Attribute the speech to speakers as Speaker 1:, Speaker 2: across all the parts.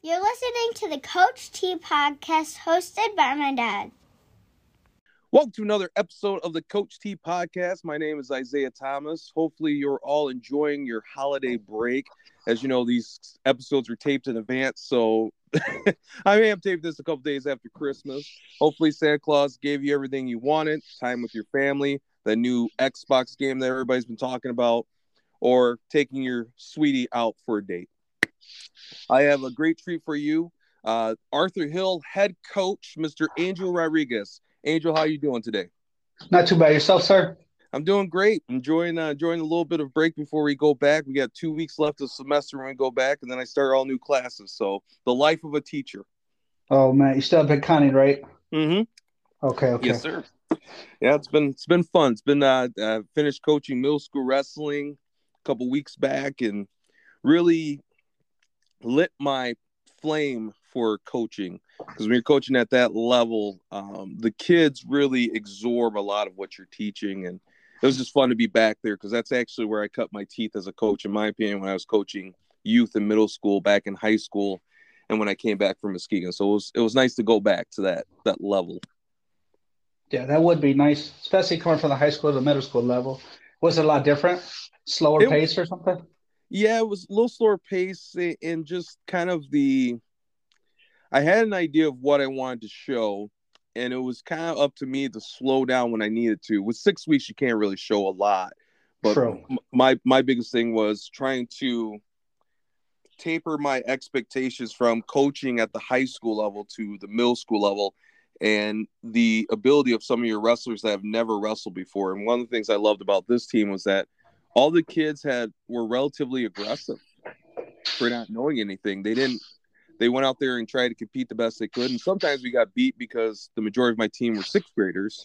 Speaker 1: You're listening to the Coach T podcast hosted by my dad.
Speaker 2: Welcome to another episode of the Coach T podcast. My name is Isaiah Thomas. Hopefully, you're all enjoying your holiday break. As you know, these episodes are taped in advance, so I may have taped this a couple days after Christmas. Hopefully, Santa Claus gave you everything you wanted time with your family, the new Xbox game that everybody's been talking about, or taking your sweetie out for a date. I have a great treat for you. Uh, Arthur Hill head coach, Mr. Angel Rodriguez. Angel, how are you doing today?
Speaker 3: Not too bad. Yourself, sir?
Speaker 2: I'm doing great. Enjoying uh, enjoying a little bit of break before we go back. We got two weeks left of semester when we go back, and then I start all new classes. So the life of a teacher.
Speaker 3: Oh man, you still have been Connie, right?
Speaker 2: Mm-hmm.
Speaker 3: Okay. Okay.
Speaker 2: Yes, sir. Yeah, it's been it's been fun. It's been uh, uh finished coaching middle school wrestling a couple weeks back, and really lit my flame for coaching because when you're coaching at that level um, the kids really absorb a lot of what you're teaching and it was just fun to be back there because that's actually where i cut my teeth as a coach in my opinion when i was coaching youth in middle school back in high school and when i came back from muskegon. So it was it was nice to go back to that that level.
Speaker 3: Yeah that would be nice especially coming from the high school to the middle school level. Was it a lot different? Slower
Speaker 2: It-
Speaker 3: pace or something
Speaker 2: Yeah, it was a little slower pace and just kind of the. I had an idea of what I wanted to show, and it was kind of up to me to slow down when I needed to. With six weeks, you can't really show a lot, but
Speaker 3: True.
Speaker 2: my my biggest thing was trying to taper my expectations from coaching at the high school level to the middle school level and the ability of some of your wrestlers that have never wrestled before and one of the things i loved about this team was that all the kids had were relatively aggressive for not knowing anything they didn't they went out there and tried to compete the best they could and sometimes we got beat because the majority of my team were sixth graders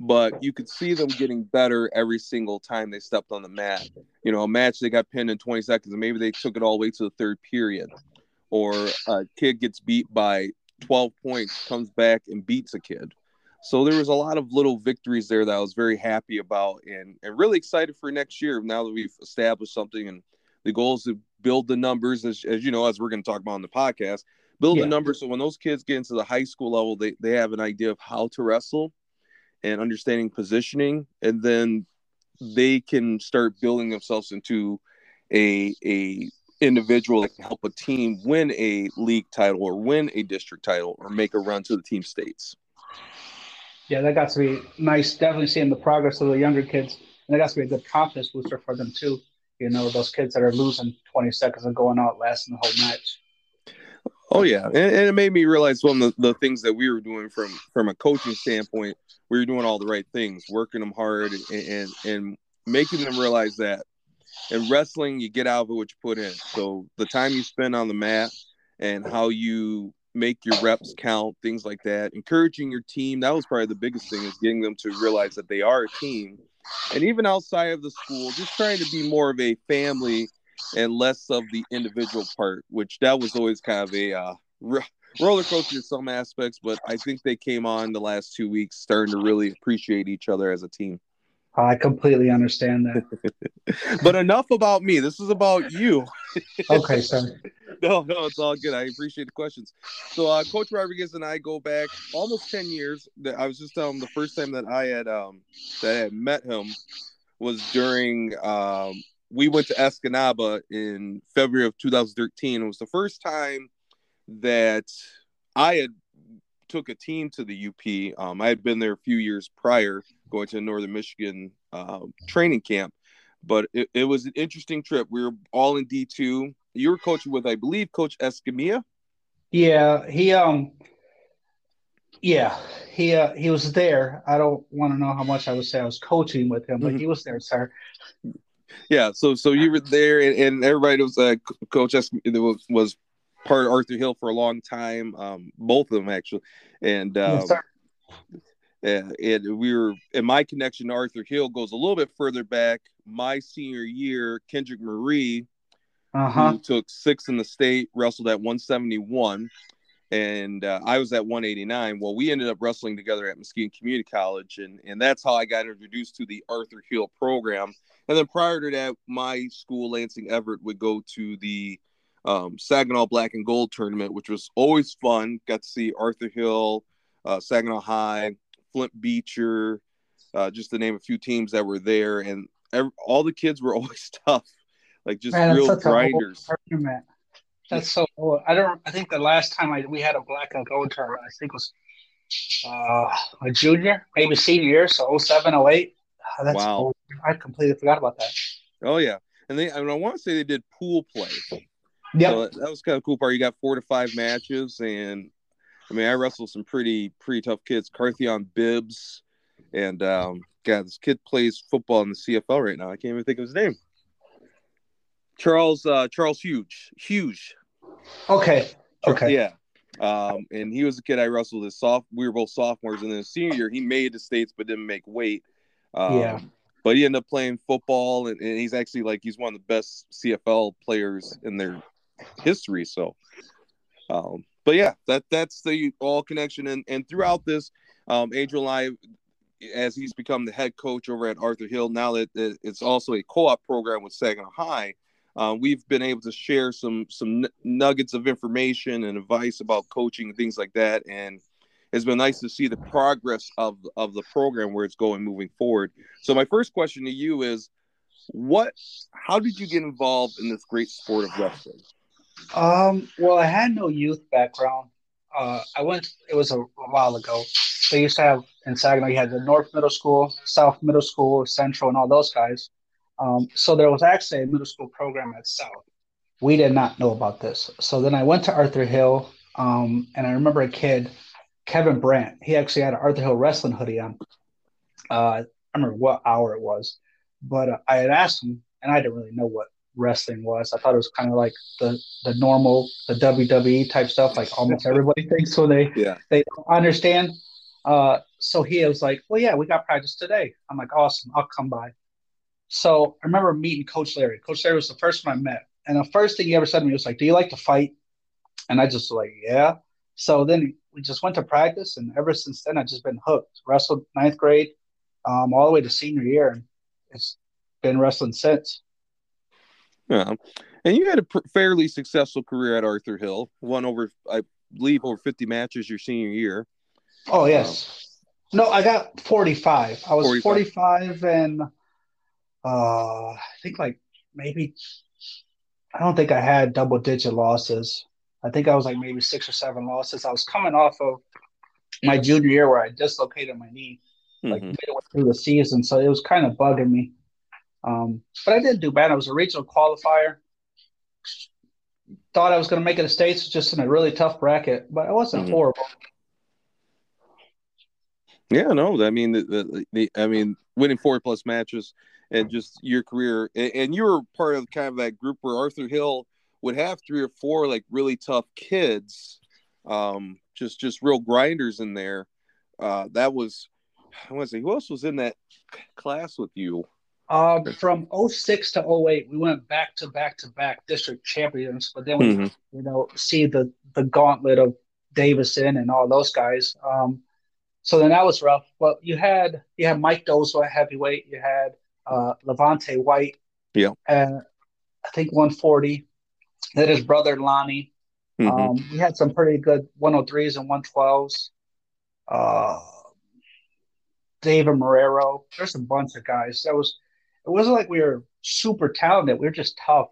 Speaker 2: but you could see them getting better every single time they stepped on the mat you know, a match they got pinned in 20 seconds and maybe they took it all the way to the third period. Or a kid gets beat by 12 points, comes back and beats a kid. So there was a lot of little victories there that I was very happy about and, and really excited for next year now that we've established something and the goal is to build the numbers as, as you know, as we're going to talk about on the podcast, build
Speaker 3: Yeah.
Speaker 2: the numbers so when those kids get into the high school level, they, they have an idea of how to wrestle and understanding positioning and then they can start building themselves into a a individual that can help a team win a league title or win a district title or make a run to the team states.
Speaker 3: Yeah that got to be nice definitely seeing the progress of the younger kids. And that got to be a good confidence booster for them too you know those kids that are losing 20 seconds and going out lasting the whole match.
Speaker 2: Oh yeah, and, and it made me realize one of the, the things that we were doing from from a coaching standpoint, we were doing all the right things, working them hard and and, and making them realize that in wrestling you get out of it what you put in. So the time you spend on the mat and how you make your reps count, things like that. Encouraging your team, that was probably the biggest thing is getting them to realize that they are a team. And even outside of the school, just trying to be more of a family and less of the individual part, which that was always kind of a uh, ro- roller coaster in some aspects. But I think they came on the last two weeks starting to really appreciate each other as a team.
Speaker 3: I completely understand that
Speaker 2: But enough about me. This is about you.
Speaker 3: okay sir
Speaker 2: No, no, it's all good. I appreciate the questions. So, uh, Coach Rodriguez and I go back almost ten years. That I was just telling him the first time that I had um, that I had met him was during um, we went to Escanaba in February of 2013. It was the first time that I had took a team to the UP. Um, I had been there a few years prior, going to Northern Michigan uh, training camp, but it, it was an interesting trip. We were all in D two. You were coaching with, I believe, Coach Escamilla.
Speaker 3: Yeah, he um yeah, he uh he was there. I don't want to know how much I would say I was coaching with him, but
Speaker 2: Mhm.
Speaker 3: he was there, sir.
Speaker 2: Yeah, so so you were there, and, and everybody was uh, Coach Es was, was part of Arthur Hill for a long time. Um, both of them actually, and um. Yeah, and we were and my connection to Arthur Hill goes a little bit further back. My senior year, Kendrick Marie,
Speaker 3: Uh-huh.
Speaker 2: who took sixth in the state, wrestled at 171, and uh, I was at 189. Well, we ended up wrestling together at Muskegon Community College, and and that's how I got introduced to the Arthur Hill program. And then prior to that, my school, Lansing Everett, would go to the um, Saginaw Black and Gold tournament, which was always fun. Got to see Arthur Hill, uh, Saginaw High, Flint Beecher, uh, just to name a few teams that were there, and every, all the kids were always tough, like just
Speaker 3: Man,
Speaker 2: real grinders.
Speaker 3: That's so cool. I don't. I think the last time I we had a black and gold tournament, I think it was uh, a junior, maybe senior year, so 07, 08. Ah, that's
Speaker 2: Wow.
Speaker 3: old. I completely forgot about that.
Speaker 2: Oh yeah, and they I, mean, I want to say they did pool play.
Speaker 3: Yep.
Speaker 2: So that, was kind of cool part. You got four to five matches, and I mean, I wrestled some pretty pretty tough kids. Carthion Bibbs, and um, God, this kid plays football in the CFL right now. I can't even think of his name. Charles uh, Charles Hughes, huge.
Speaker 3: okay. Okay.
Speaker 2: Yeah. Um, and he was a kid I wrestled as soft. We were both sophomores, and then senior year, he made the states but didn't make weight. Um,
Speaker 3: Yeah.
Speaker 2: But he ended up playing football, and, and he's actually like he's one of the best CFL players in their history. So, um, but yeah, that that's the all connection, and and throughout this, um, and I, as he's become the head coach over at Arthur Hill, now that it- it's also a co-op program with Saginaw High, uh, we've been able to share some some nuggets of information and advice about coaching and things like that, and it's been nice to see the progress of of the program where it's going moving forward. So my first question to you is, what? How did you get involved in this great sport of wrestling?
Speaker 3: Um, well, I had no youth background. Uh, I went, it was a, a while ago. They used to have in Saginaw, you had the North Middle School, South Middle School, Central, and all those guys. Um, so there was actually a middle school program at South. We did not know about this. So then I went to Arthur Hill, um, and I remember a kid, Kevin Brandt. He actually had an Arthur Hill wrestling hoodie on. Uh, I remember what hour it was, but uh, I had asked him, and I didn't really know what wrestling was. I thought it was kind of like the the normal, the WWE type stuff, like almost everybody thinks when they
Speaker 2: Yeah.
Speaker 3: they understand. Uh, so he was like, "Well, yeah, we got practice today." I'm like, "Awesome, I'll come by." So I remember meeting Coach Larry. Coach Larry was the first one I met, and the first thing he ever said to me was like, "Do you like to fight?" And I just was like, "Yeah." So then we just went to practice, and ever since then, I've just been hooked. Wrestled ninth grade, um, all the way to senior year, and it's been wrestling since.
Speaker 2: Yeah. And you had a pr- fairly successful career at Arthur Hill. Won over, I believe, over 50 matches your senior year.
Speaker 3: Oh yes. No, I got 45. I was
Speaker 2: 45.
Speaker 3: 45, and uh I think like maybe I don't think I had double digit losses. I think I was like maybe six or seven losses. I was coming off of my junior year where I dislocated my knee like
Speaker 2: Mhm.
Speaker 3: midway through the season, so it was kind of bugging me. Um, but I didn't do bad. I was a regional qualifier. Thought I was going to make it to states, just in a really tough bracket, but I wasn't
Speaker 2: Mhm.
Speaker 3: horrible.
Speaker 2: Yeah, no, I mean, the, the, the I mean, winning four plus matches and just your career, and, and you were part of kind of that group where Arthur Hill would have three or four like really tough kids, um, just just real grinders in there. Uh, that was, I want to say, who else was in that class with you?
Speaker 3: Um, from 06 to 08, we went back to back to back district champions, but then we,
Speaker 2: Mhm.
Speaker 3: you know, see the the gauntlet of Davison and all those guys. Um, so then that was rough. But you had you had Mike Dozo at heavyweight, you had uh, Levante White,
Speaker 2: Yeah.
Speaker 3: and I think 140. Then his brother Lonnie.
Speaker 2: Mm-hmm.
Speaker 3: Um, we had some pretty good 103s and 112s. Uh, David Marrero. There's a bunch of guys. That was. It wasn't like we were super talented. We were just tough,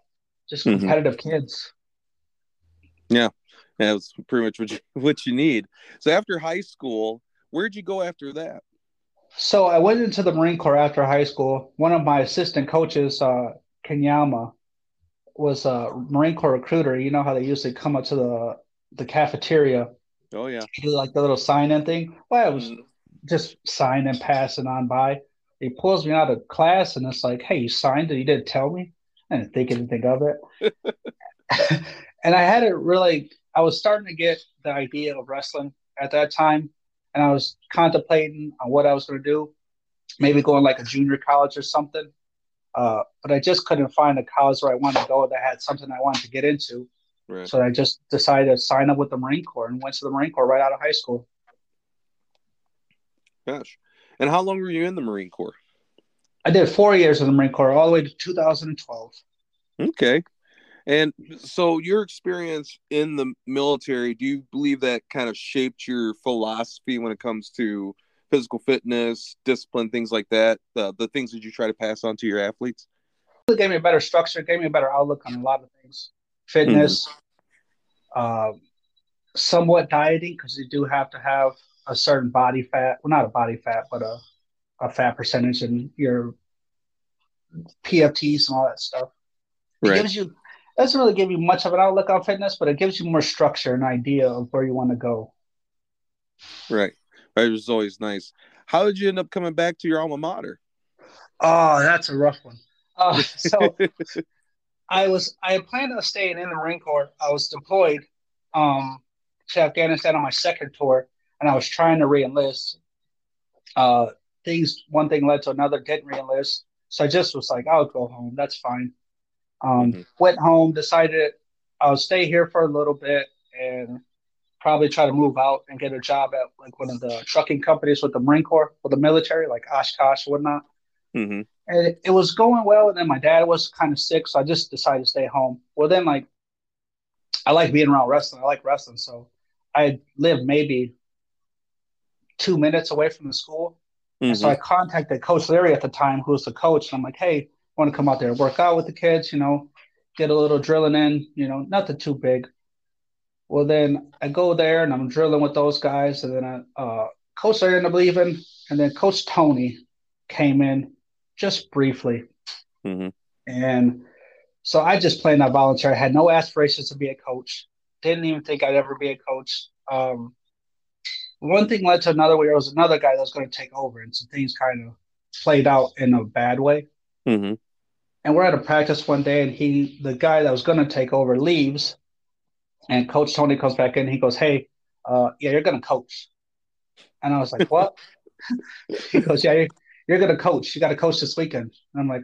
Speaker 3: just
Speaker 2: Mhm.
Speaker 3: competitive kids.
Speaker 2: Yeah, yeah, that's pretty much what you, what you need. So after high school, where'd you go after that?
Speaker 3: So I went into the Marine Corps after high school. One of my assistant coaches, uh, Kenyama, was a Marine Corps recruiter. You know how they usually come up to the the cafeteria,
Speaker 2: Oh yeah.
Speaker 3: do like the little sign in thing. Well, I was
Speaker 2: Mhm.
Speaker 3: just signing, passing on by. He pulls me out of class and it's like, hey, you signed it? You didn't tell me? I didn't think anything of it. and I had it really, I was starting to get the idea of wrestling at that time. And I was contemplating on what I was going to do, maybe going like a junior college or something. Uh, but I just couldn't find a college where I wanted to go that had something I wanted to get into.
Speaker 2: Right.
Speaker 3: So I just decided to sign up with the Marine Corps and went to the Marine Corps right out of high school.
Speaker 2: Gosh. And how long were you in the Marine Corps?
Speaker 3: I did four years in the Marine Corps, all the way to 2012.
Speaker 2: Okay. And so, your experience in the military, do you believe that kind of shaped your philosophy when it comes to physical fitness, discipline, things like that? The the things that you try to pass on to your athletes.
Speaker 3: It gave me a better structure, gave me a better outlook on a lot of things. Fitness, mm-hmm. uh, somewhat dieting because you do have to have a certain body fat. Well, not a body fat, but a a fat percentage in your PFTs and all that stuff. It right. gives you doesn't really give you much of an outlook on fitness, but it gives you more structure and idea of where you want to go.
Speaker 2: Right. Right. It was always nice. How did you end up coming back to your alma mater?
Speaker 3: Oh, that's a rough one. Uh, so I was I had planned on staying in the Marine Corps. I was deployed um, to Afghanistan on my second tour, and I was trying to reenlist. Uh, things one thing led to another. Didn't reenlist, so I just was like, I'll go home. That's fine. Um, mm-hmm. Went home, decided I'll stay here for a little bit and probably try to move out and get a job at like one of the trucking companies with the Marine Corps, with the military, like Oshkosh, whatnot. Mm-hmm. And it, it, was going well. And then my dad was kind of sick, so I just decided to stay home. Well, then like I like being around wrestling. I like wrestling, so I lived maybe two minutes away from the school. Mm-hmm. And so I contacted Coach Leary at the time, who was the coach. And I'm like, hey, want to come out there and work out with the kids, you know, get a little drilling in, you know, nothing too big. Well, then I go there and I'm drilling with those guys, and then I, uh, Coach I ended up leaving, and then Coach Tony came in just briefly, mm-hmm. and so I just played that volunteer. I had no aspirations to be a coach. Didn't even think I'd ever be a coach. Um, one thing led to another. Where there was another guy that was going to take over, and some things kind of played out in a bad way. Mm-hmm. And we're at a practice one day, and he, the guy that was going to take over, leaves, and Coach Tony comes back in. he goes, "Hey, uh, yeah, you're going to coach." And I was like, "What?" he goes, "Yeah, you're, you're going to coach. You got to coach this weekend." And I'm like,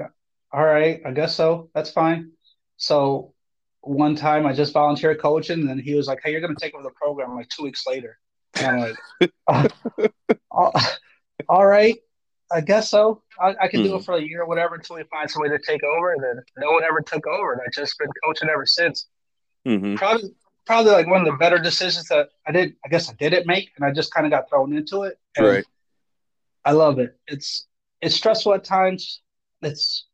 Speaker 3: "All right, I guess so. That's fine." So one time I just volunteered coaching, and then he was like, "Hey, you're going to take over the program." Like two weeks later, I'm like, uh, "All right." I guess so. I, I can mm-hmm. do it hmm. for a year or whatever until we find somebody to take over. And then no one ever took over, and I've just been coaching ever since. Mm-hmm. Probably, probably like one of the better decisions that I did. I guess I didn't make, and I just kind of got thrown into it. right. I love it. It's it's stressful at times. It's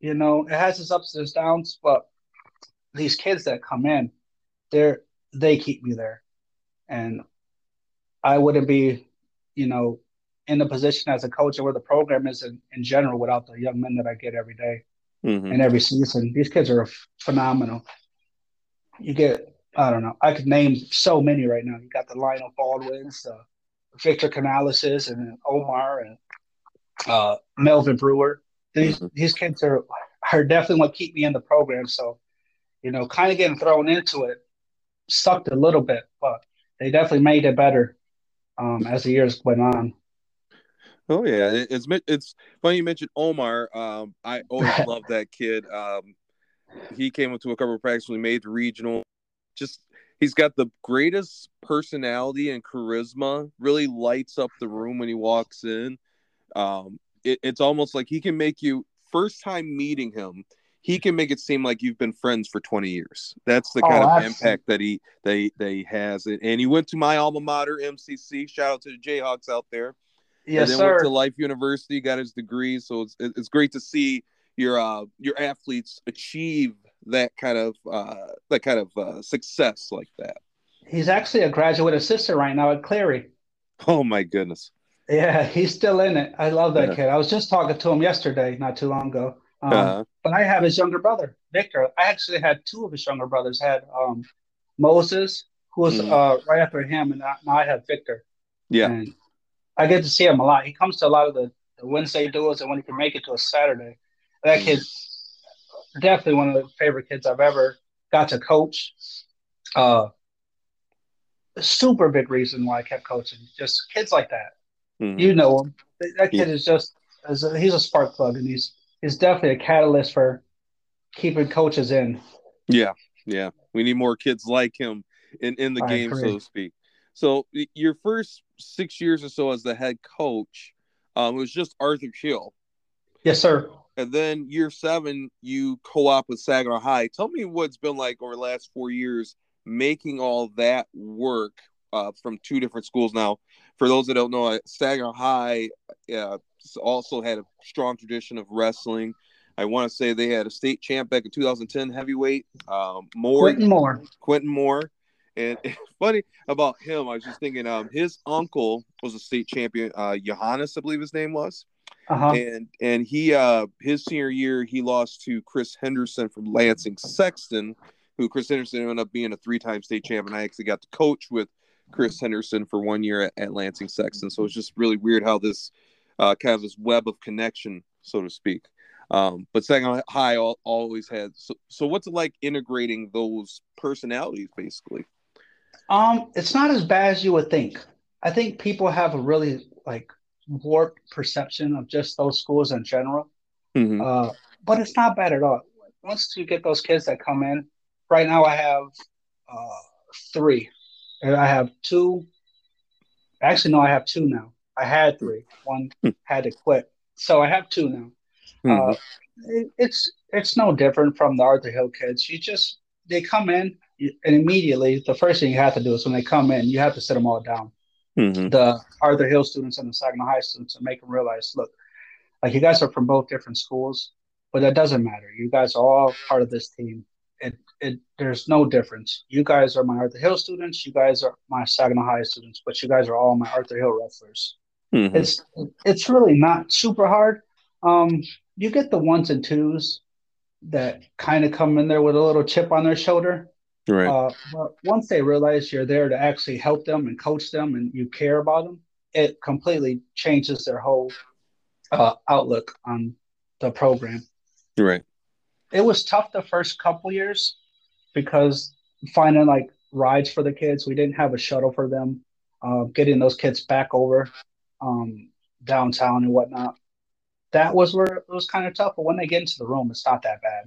Speaker 3: you know it has its ups and its downs, but these kids that come in, they're they keep me there, and I wouldn't be, you know, in the position as a coach or where the program is in, in general without the young men that I get every day mm-hmm. and every season. These kids are phenomenal. You get, I don't know, I could name so many right now. You got the Lionel Baldwins, uh, Victor Canaleses, and Omar and uh, Melvin Brewer. These mm-hmm. these kids are are definitely what keep me in the program. So, you know, kind of getting thrown into it sucked a little bit, but they definitely made it better um, as the years went on.
Speaker 2: Oh yeah, it's it's funny you mentioned Omar. Um, I always love that kid. Um, he came into a couple of practices. We made the regional. Just he's got the greatest personality and charisma. Really lights up the room when he walks in. Um, it, it's almost like he can make you first time meeting him. He can make it seem like you've been friends for 20 years. That's the oh, kind oh, of impact that he they they has. And he went to my alma mater, MCC. Shout out to the Jayhawks out there. Yes, and then sir. went to Life University, got his degree. So it's it's great to see your uh your athletes achieve that kind of uh that kind of uh, success like that.
Speaker 3: He's actually a graduate assistant right now at Cleary.
Speaker 2: Oh my goodness.
Speaker 3: Yeah, he's still in it. I love that yeah. kid. I was just talking to him yesterday, not too long ago. Um, uh-huh. But I have his younger brother, Victor. I actually had two of his younger brothers. I had um, Moses, who was mm. uh, right after him, and now I have Victor. Yeah. And I get to see him a lot. He comes to a lot of the, the Wednesday duels, and when he can make it to a Saturday, that kid definitely one of the favorite kids I've ever got to coach. Uh, super big reason why I kept coaching. Just kids like that. Mm-hmm. You know him. That kid yeah. is just, he's a spark plug, and he's he's definitely a catalyst for keeping coaches in.
Speaker 2: Yeah, yeah. We need more kids like him in in the I game, agree. so to speak. So your first six years or so as the head coach, um, it was just Arthur Hill.
Speaker 3: Yes, sir.
Speaker 2: and then year seven you co-op with Saginaw High. Tell me what's been like over the last four years making all that work uh, from two different schools now. For those that don't know, uh, Saginaw High uh, also had a strong tradition of wrestling. I want to say they had a state champ back in 2010 heavyweight. Um, Moore,
Speaker 3: Quentin Moore.
Speaker 2: Quentin Moore. And funny about him, I was just thinking, um, his uncle was a state champion, uh, Johannes, I believe his name was.
Speaker 3: Uh-huh.
Speaker 2: And and he uh his senior year he lost to Chris Henderson from Lansing Sexton, who Chris Henderson ended up being a three-time state champion. I actually got to coach with Chris Henderson for one year at, at Lansing Sexton. So it's just really weird how this uh, kind of this web of connection, so to speak. Um, but Saginaw High all, always had. So, so what's it like integrating those personalities, basically?
Speaker 3: Um, it's not as bad as you would think. I think people have a really like warped perception of just those schools in general.
Speaker 2: Mm-hmm.
Speaker 3: Uh, but it's not bad at all. Once you get those kids that come in, right now I have uh, three. I have two. Actually, no, I have two now. I had three. One
Speaker 2: Hmm.
Speaker 3: had to quit, so I have two now.
Speaker 2: Mhm.
Speaker 3: Uh, it, it's it's no different from the Arthur Hill kids. You just they come in and immediately the first thing you have to do is when they come in, you have to sit them all down.
Speaker 2: Mhm.
Speaker 3: The Arthur Hill students and the Saginaw High students and make them realize, look, like you guys are from both different schools, but that doesn't matter. You guys are all part of this team. It it there's no difference. You guys are my Arthur Hill students. You guys are my Saginaw High students, but you guys are all my Arthur Hill wrestlers
Speaker 2: Mhm.
Speaker 3: it's it's really not super hard. Um, you get the ones and twos that kind of come in there with a little chip on their shoulder.
Speaker 2: Right.
Speaker 3: Uh, but once they realize you're there to actually help them and coach them, and you care about them, it completely changes their whole uh, outlook on the program.
Speaker 2: right.
Speaker 3: It was tough the first couple years because finding like rides for the kids, we didn't have a shuttle for them. Uh, getting those kids back over um, downtown and whatnot. That was where it was kind of tough. But when they get into the room, it's not that bad.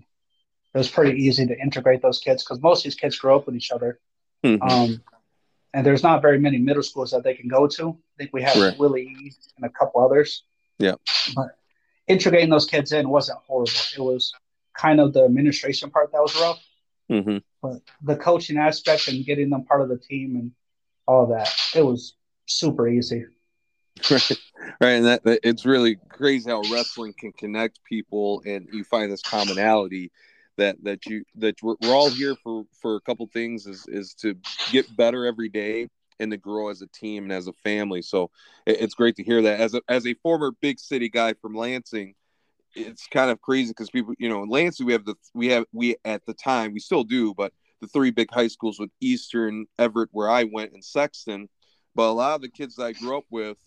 Speaker 3: It was pretty easy to integrate those kids because most of these kids grew up with each other.
Speaker 2: Mhm.
Speaker 3: Um, and there's not very many middle schools that they can go to. I think we have
Speaker 2: Right.
Speaker 3: Willie E. and a couple others.
Speaker 2: Yeah.
Speaker 3: But integrating those kids in wasn't horrible. It was kind of the administration part that was rough,
Speaker 2: Mhm.
Speaker 3: but the coaching aspect and getting them part of the team and all that, it was super easy.
Speaker 2: Right right and that, it's really crazy how wrestling can connect people and you find this commonality that that you that we're, we're all here for for a couple things is is to get better every day and to grow as a team and as a family. So it, it's great to hear that. As a as a former big city guy from lansing it's kind of crazy because people you know in lansing we have the we have we at the time we still do but the three big high schools with eastern everett where i went and sexton but a lot of the kids that i grew up with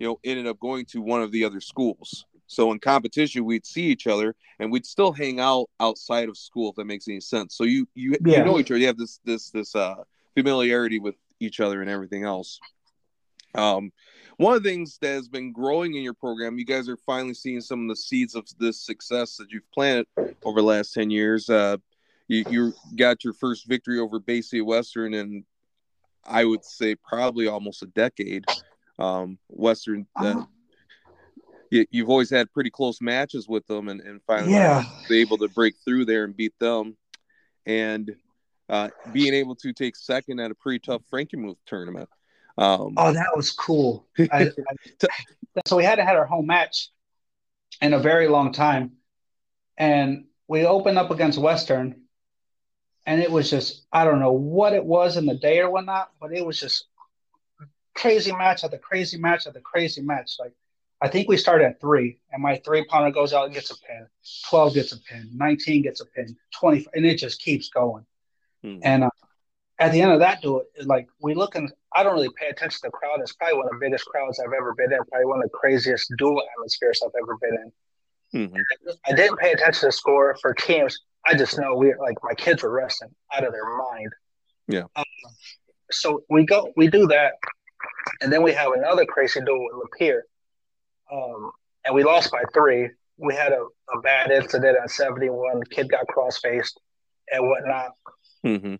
Speaker 2: you know, ended up going to one of the other schools. So in competition, we'd see each other, and we'd still hang out outside of school if that makes any sense. So you you,
Speaker 3: Yeah.
Speaker 2: you know each other. You have this this this uh, familiarity with each other and everything else. Um, one of the things that has been growing in your program, you guys are finally seeing some of the seeds of this success that you've planted over the last ten years. Uh, you you got your first victory over Bay City Western, and I would say probably almost a decade um, Western. Uh,
Speaker 3: Uh-huh.
Speaker 2: you, you've always had pretty close matches with them, and, and finally
Speaker 3: Yeah.
Speaker 2: able to break through there and beat them, and uh, being able to take second at a pretty tough Frankenmuth tournament. Um,
Speaker 3: Oh, that was cool. I, I, so we hadn't had our home match in a very long time, and we opened up against Western, and it was just I don't know what it was in the day or whatnot, but it was just crazy match after crazy match after crazy match. Like I think we started at three, and my three pounder goes out and gets a pin, twelve gets a pin, nineteen gets a pin, twenty, and it just keeps going.
Speaker 2: mhm.
Speaker 3: And uh, at the end of that duel, like we look and I don't really pay attention to the crowd. It's probably one of the biggest crowds I've ever been in. Probably one of the craziest duel atmospheres I've ever been in.
Speaker 2: Mhm.
Speaker 3: I didn't pay attention to the score for teams. I just know we like my kids were wrestling out of their mind.
Speaker 2: Yeah.
Speaker 3: Um, so we go, we do that, and then we have another crazy duel with Lapeer, um, and we lost by three. We had a, a bad incident at seventy one. Kid got cross faced and whatnot.
Speaker 2: Mhm.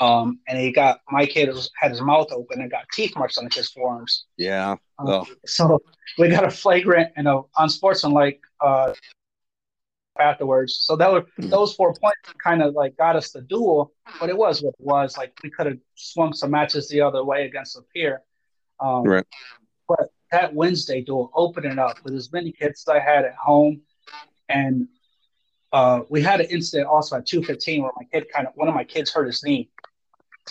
Speaker 3: Um, and he got my kid was, had his mouth open and got teeth marks on his forearms.
Speaker 2: Yeah.
Speaker 3: Um,
Speaker 2: Oh.
Speaker 3: So we got a flagrant and a unsportsmanlike uh, afterwards. So that were
Speaker 2: Mhm.
Speaker 3: those four points kind of like got us the duel, but it was what it was. Like we could have swung some matches the other way against a peer. Um,
Speaker 2: Right.
Speaker 3: But that Wednesday duel, opening up with as many kids as I had at home, and uh, we had an incident also at two fifteen where my kid kind of one of my kids hurt his knee,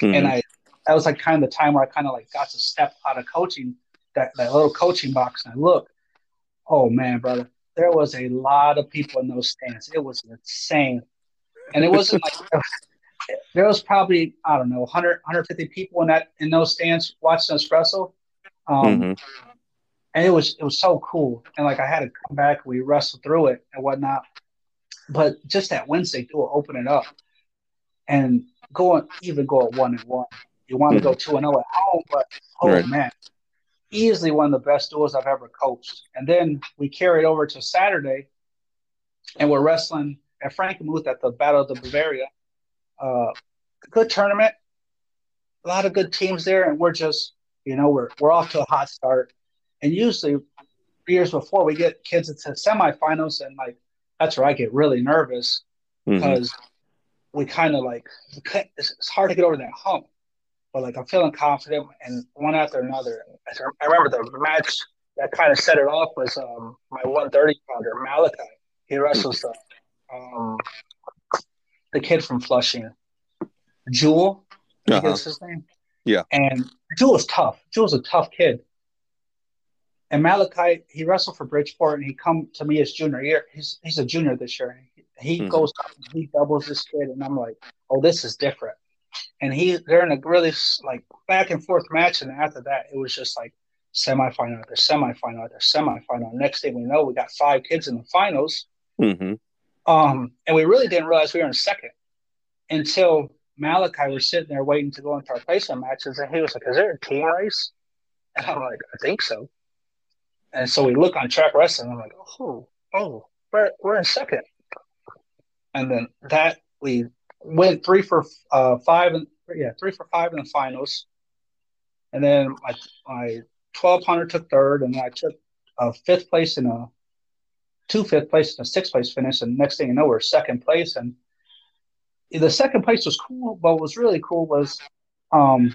Speaker 3: and
Speaker 2: Mhm.
Speaker 3: I that was like kind of the time where I kind of like got to step out of coaching that that little coaching box and I look, oh man, brother, there was a lot of people in those stands. It was insane, and it wasn't like there was probably I don't know 100 150 people in that in those stands watching us wrestle. Um,
Speaker 2: Mhm.
Speaker 3: and it was it was so cool. And like I had to come back, we wrestled through it and whatnot. But just that Wednesday duel, open it up, and go going even go at one and one. You want to go two and zero at home, but oh
Speaker 2: Right.
Speaker 3: man, easily one of the best duels I've ever coached. And then we carried over to Saturday, and we're wrestling at Frankenmuth at the Battle of the Bavaria. Uh, good tournament, a lot of good teams there, and we're just you know we're we're off to a hot start. And usually, years before, we get kids into semifinals, and like that's where I get really nervous
Speaker 2: Mhm.
Speaker 3: because we kind of like it's, hard to get over that hump. But like I'm feeling confident, and one after another. I remember the match that kind of set it off was um, my 130 pounder Malachi. He wrestles the um, the kid from Flushing, Jewel. I
Speaker 2: Uh-huh.
Speaker 3: is his name.
Speaker 2: Yeah.
Speaker 3: And Jewel's tough. Jewel's a tough kid. And Malachi, he wrestled for Bridgeport, and he come to me his junior year. He's he's a junior this year. He
Speaker 2: Mhm.
Speaker 3: goes up, and he doubles this kid, and I'm like, oh, this is different. And he they're in a really like back and forth match, and after that, it was just like semifinal after semifinal after semifinal. Next thing we know, we got five kids in the finals.
Speaker 2: Mhm.
Speaker 3: Um, and we really didn't realize we were in second until Malachi was sitting there waiting to go into our placement matches, and he was like, "Is there a team race?" And I'm like, "I think so." And so we look on Trackwrestling. And I'm like, "Oh, oh, we're we're in second. And then that we went three for uh, five and yeah, three for five in the finals. And then my my twelve hundred took third, and I took a fifth place in a two fifth place and a sixth place finish. And next thing you know, we're second place. And the second place was cool, but what was really cool was um,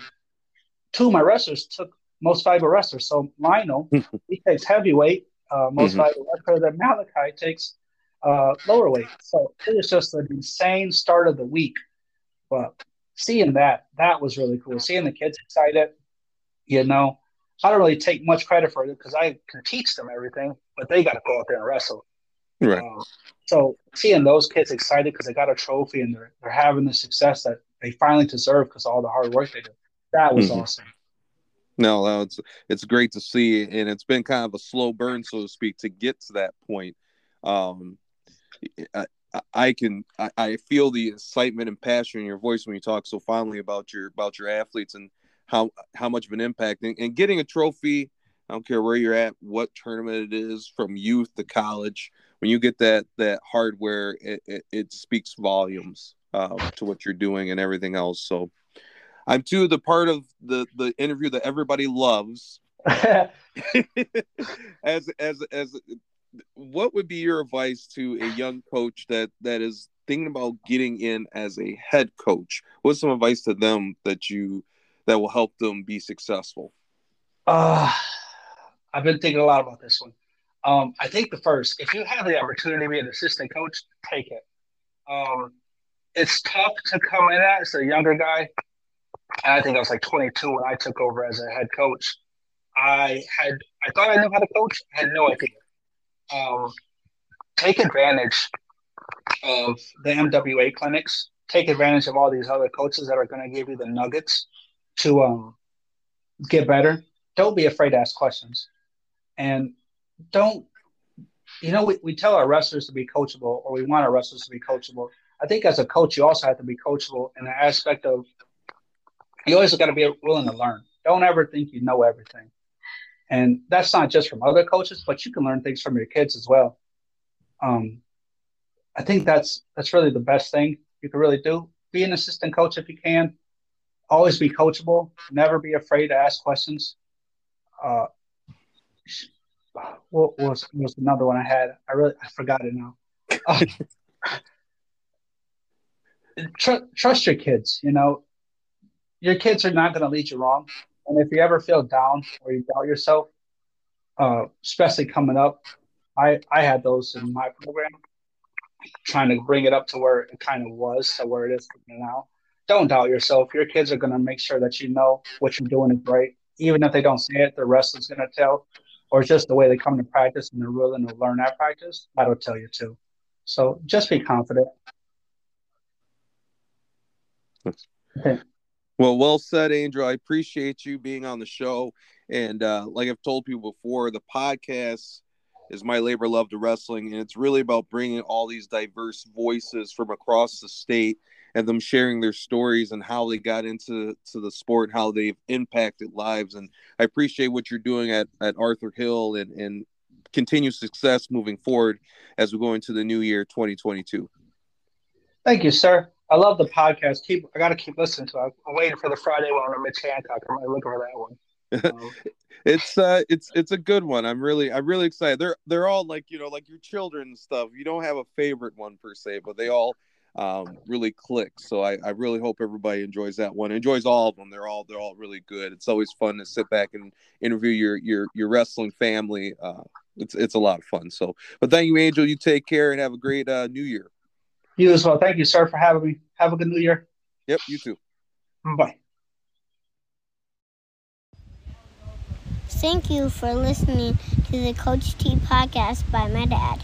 Speaker 3: two of my wrestlers took most valuable wrestlers. So Lionel, he takes heavyweight, uh, most
Speaker 2: Mhm.
Speaker 3: valuable wrestler. Then Malachi takes uh, lower weight. So it was just an insane start of the week. But seeing that, that was really cool. Seeing the kids excited, you know, I don't really take much credit for it because I can teach them everything, but they got to go out there and wrestle.
Speaker 2: Right.
Speaker 3: Um, so seeing those kids excited because they got a trophy and they're they're having the success that they finally deserve because all the hard work they did, that was
Speaker 2: Mhm.
Speaker 3: awesome.
Speaker 2: No, no, it's it's great to see, and it's been kind of a slow burn, so to speak, to get to that point. Um, I, I can I, I feel the excitement and passion in your voice when you talk so fondly about your about your athletes and how how much of an impact and, and getting a trophy. I don't care where you're at, what tournament it is, from youth to college. When you get that that hardware, it, it, it speaks volumes um, to what you're doing and everything else. So, I'm to the part of the the interview that everybody loves. as as as what would be your advice to a young coach that that is thinking about getting in as a head coach what's some advice to them that you that will help them be successful
Speaker 3: Uh, I've been thinking a lot about this one. Um, I think the first, if you have the opportunity to be an assistant coach, take it. Um, it's tough to come in as a younger guy. And I think I was like 22 when I took over as a head coach. I had, I thought I knew how to coach. I had no idea. Um, take advantage of the MWA clinics. Take advantage of all these other coaches that are going to give you the nuggets to um, get better don't be afraid to ask questions and don't you know we, we tell our wrestlers to be coachable or we want our wrestlers to be coachable. I think as a coach you also have to be coachable in the aspect of you always got to be willing to learn. Don't ever think you know everything. And that's not just from other coaches but you can learn things from your kids as well. Um, i think that's that's really the best thing you can really do. Be an assistant coach if you can. Always be coachable. Never be afraid to ask questions. Uh, what was was another one I had? I really I forgot it now. uh, tr- trust your kids. You know, your kids are not going to lead you wrong. And if you ever feel down or you doubt yourself, uh, especially coming up, I I had those in my program, trying to bring it up to where it kind of was to where it is now. Don't doubt yourself. Your kids are going to make sure that you know what you're doing is right, even if they don't say it. The rest is going to tell, or just the way they come to practice and they're willing to learn that practice. That'll tell you too. So just be confident.
Speaker 2: Okay. Well, well said, Angel. I appreciate you being on the show. And uh, like I've told people before, the podcast is my labor love to wrestling, and it's really about bringing all these diverse voices from across the state and them sharing their stories and how they got into to the sport, how they've impacted lives. And I appreciate what you're doing at, at Arthur Hill and, and continue success moving forward as we go into the new year 2022.
Speaker 3: Thank you, sir. I love the podcast. Keep I got to keep listening to it. I'm waiting for the Friday one on Mitch Hancock. I'm looking for that one.
Speaker 2: it's uh it's it's a good one. I'm really I'm really excited. They're they're all like, you know, like your children stuff. You don't have a favorite one per se, but they all um really click. So I, I really hope everybody enjoys that one. Enjoys all of them. They're all they're all really good. It's always fun to sit back and interview your your your wrestling family. Uh it's it's a lot of fun. So but thank you, Angel. You take care and have a great uh new year.
Speaker 3: You as well. Thank you, sir, for having me. Have a good new year.
Speaker 2: Yep, you too.
Speaker 3: Bye.
Speaker 1: Thank you for listening to the Coach T podcast by my dad.